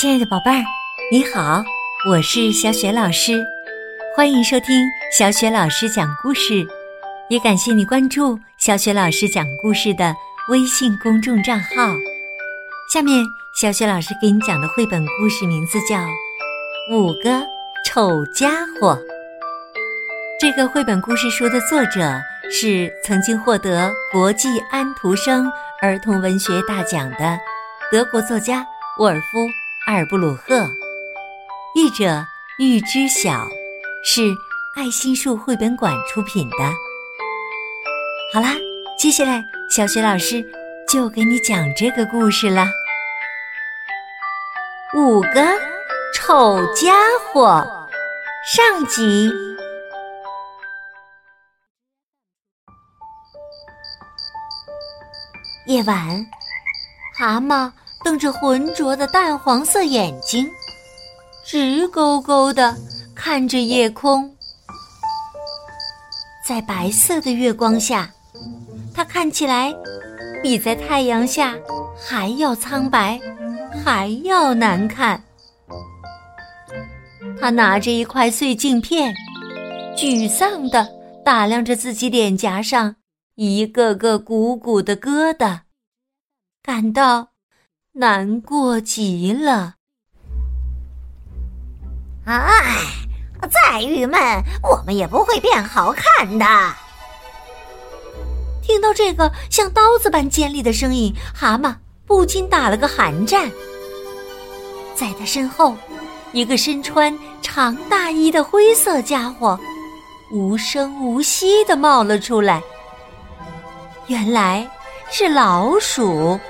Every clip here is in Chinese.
亲爱的宝贝儿，你好，我是小雪老师，欢迎收听小雪老师讲故事，也感谢你关注小雪老师讲故事的微信公众账号。下面，小雪老师给你讲的绘本故事名字叫《五个丑家伙》。这个绘本故事书的作者是曾经获得国际安徒生儿童文学大奖的德国作家沃尔夫。阿尔布鲁赫，译者玉知晓，是爱心树绘本馆出品的。好啦，接下来小雪老师就给你讲这个故事了。五个丑家伙，上集。夜晚，蛤蟆。瞪着浑浊的淡黄色眼睛，直勾勾的看着夜空。在白色的月光下，它看起来比在太阳下还要苍白，还要难看。他拿着一块碎镜片，沮丧的打量着自己脸颊上一个个鼓鼓的疙瘩，感到。难过极了！哎，再郁闷，我们也不会变好看的。听到这个像刀子般尖利的声音，蛤蟆不禁打了个寒战。在他身后，一个身穿长大衣的灰色家伙无声无息的冒了出来。原来是老鼠。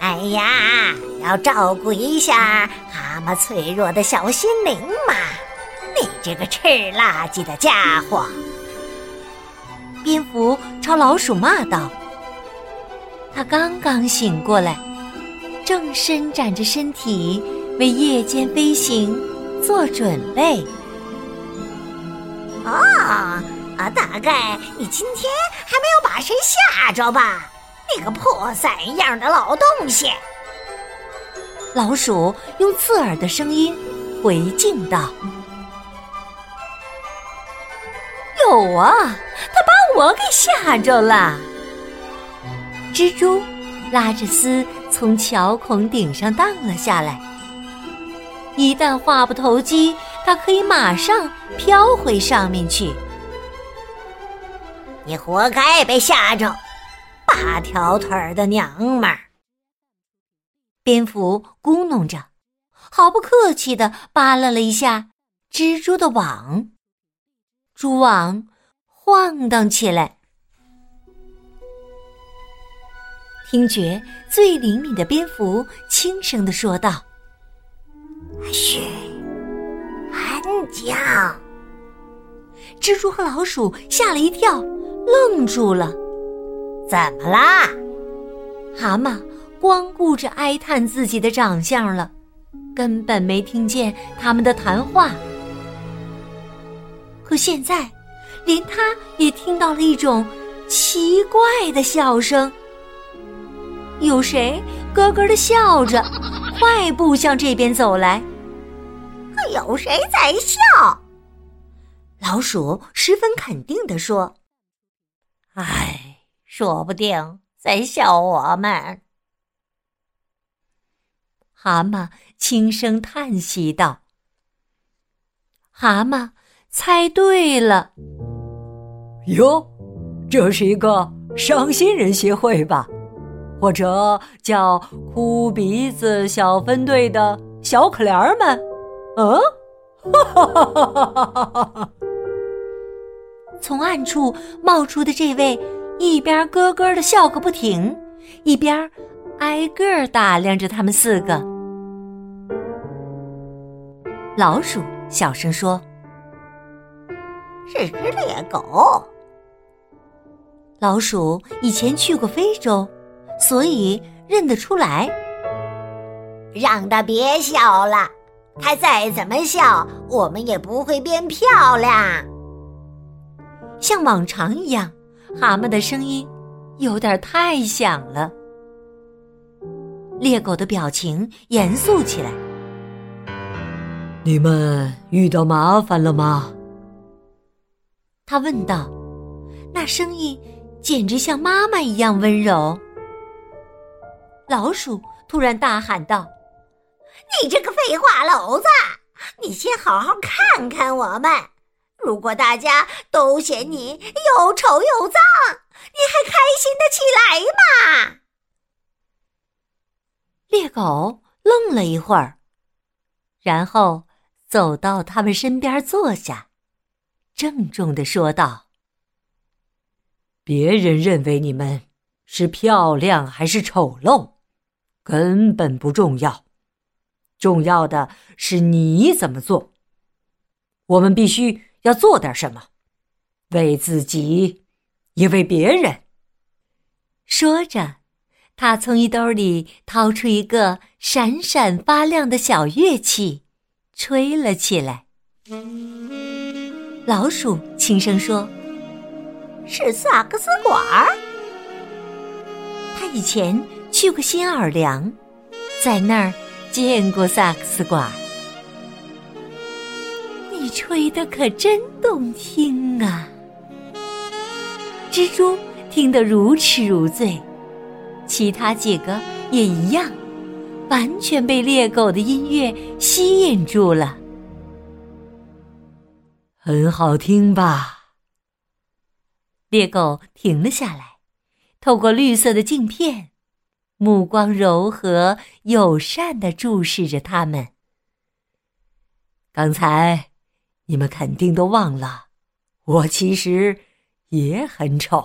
哎呀，要照顾一下蛤蟆脆弱的小心灵嘛！你这个吃垃圾的家伙！蝙蝠朝老鼠骂道：“他刚刚醒过来，正伸展着身体为夜间飞行做准备。”啊啊！大概你今天还没有把谁吓着吧？那个破散样的老东西！老鼠用刺耳的声音回敬道：“有啊，他把我给吓着了。”蜘蛛拉着丝从桥孔顶上荡了下来。一旦话不投机，它可以马上飘回上面去。你活该被吓着！八条腿的娘们儿，蝙蝠咕哝着，毫不客气的扒拉了一下蜘蛛的网，蛛网晃荡起来。听觉最灵敏的蝙蝠轻声的说道：“嘘，安静。”蜘蛛和老鼠吓了一跳，愣住了。怎么啦？蛤蟆光顾着哀叹自己的长相了，根本没听见他们的谈话。可现在，连他也听到了一种奇怪的笑声。有谁咯咯的笑着，快步向这边走来？有谁在笑？老鼠十分肯定地说：“哎。”说不定在笑我们。蛤蟆轻声叹息道：“蛤蟆猜对了。哟，这是一个伤心人协会吧？或者叫哭鼻子小分队的小可怜儿们？嗯，哈哈哈哈哈哈！从暗处冒出的这位。”一边咯咯的笑个不停，一边挨个打量着他们四个。老鼠小声说：“是只猎狗。”老鼠以前去过非洲，所以认得出来。让他别笑了，他再怎么笑，我们也不会变漂亮。像往常一样。蛤蟆的声音有点太响了。猎狗的表情严肃起来。你们遇到麻烦了吗？他问道，那声音简直像妈妈一样温柔。老鼠突然大喊道：“你这个废话篓子！你先好好看看我们。如果大家都嫌你又丑又脏，你还开心的起来吗？”猎狗愣了一会儿，然后走到他们身边坐下，郑重的说道：“别人认为你们是漂亮还是丑陋？”根本不重要，重要的是你怎么做。我们必须要做点什么，为自己，也为别人。说着，他从衣兜里掏出一个闪闪发亮的小乐器，吹了起来。老鼠轻声说：“是萨克斯管儿。”他以前。去过新奥尔良，在那儿见过萨克斯管。你吹的可真动听啊！蜘蛛听得如痴如醉，其他几个也一样，完全被猎狗的音乐吸引住了。很好听吧？猎狗停了下来，透过绿色的镜片。目光柔和、友善的注视着他们。刚才，你们肯定都忘了，我其实也很丑，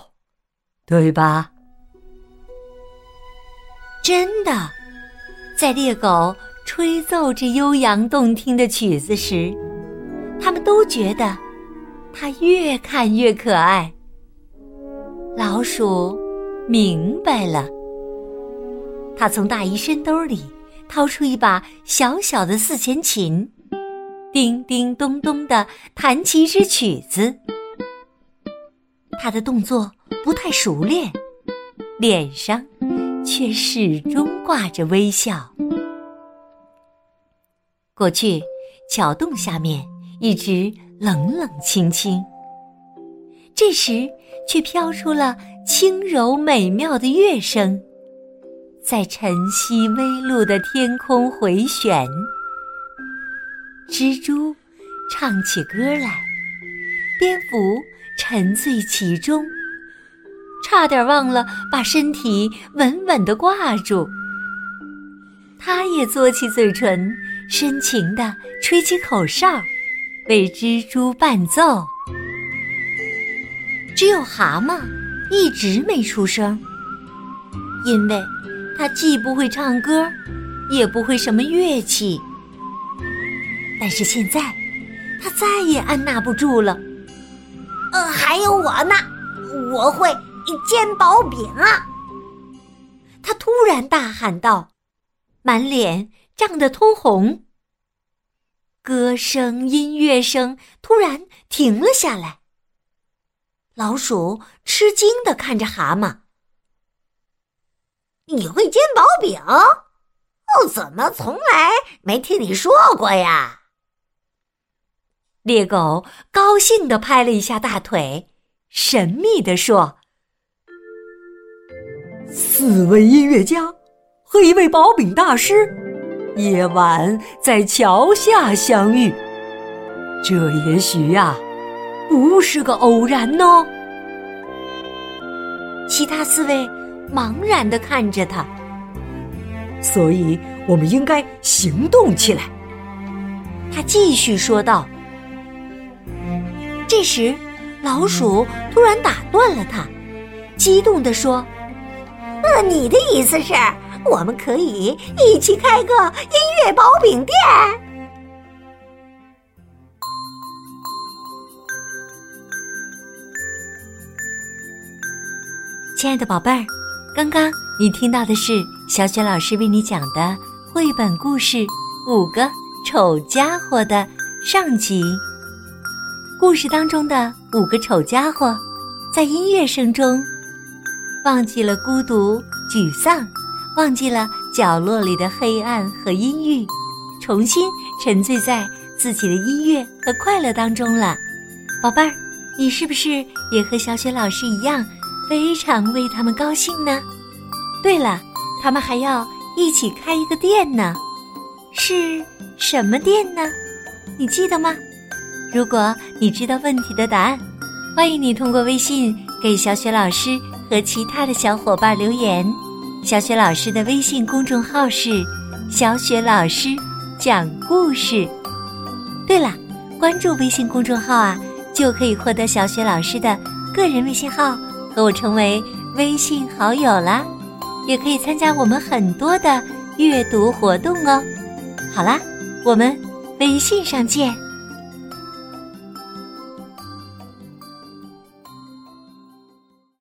对吧？真的，在猎狗吹奏这悠扬动听的曲子时，他们都觉得它越看越可爱。老鼠明白了。他从大衣身兜里掏出一把小小的四弦琴，叮叮咚咚的弹起一支曲子。他的动作不太熟练，脸上却始终挂着微笑。过去，桥洞下面一直冷冷清清，这时却飘出了轻柔美妙的乐声。在晨曦微露的天空回旋，蜘蛛唱起歌来，蝙蝠沉醉其中，差点忘了把身体稳稳的挂住。它也嘬起嘴唇，深情地吹起口哨，为蜘蛛伴奏。只有蛤蟆一直没出声，因为。他既不会唱歌，也不会什么乐器。但是现在，他再也按捺不住了。呃，还有我呢，我会煎薄饼啊！他突然大喊道，满脸涨得通红。歌声、音乐声突然停了下来。老鼠吃惊的看着蛤蟆。你会煎薄饼？哦，怎么从来没听你说过呀？猎狗高兴地拍了一下大腿，神秘地说：“四位音乐家和一位薄饼大师，夜晚在桥下相遇。这也许呀，不是个偶然呢。”其他四位。茫然的看着他，所以我们应该行动起来。他继续说道。这时，老鼠突然打断了他，激动地说：“呃，你的意思是，我们可以一起开个音乐薄饼店？”亲爱的宝贝儿。刚刚你听到的是小雪老师为你讲的绘本故事《五个丑家伙》的上集。故事当中的五个丑家伙，在音乐声中，忘记了孤独、沮丧，忘记了角落里的黑暗和阴郁，重新沉醉在自己的音乐和快乐当中了。宝贝儿，你是不是也和小雪老师一样，非常为他们高兴呢？对了，他们还要一起开一个店呢，是什么店呢？你记得吗？如果你知道问题的答案，欢迎你通过微信给小雪老师和其他的小伙伴留言。小雪老师的微信公众号是“小雪老师讲故事”。对了，关注微信公众号啊，就可以获得小雪老师的个人微信号，和我成为微信好友啦。也可以参加我们很多的阅读活动哦。好啦，我们微信上见。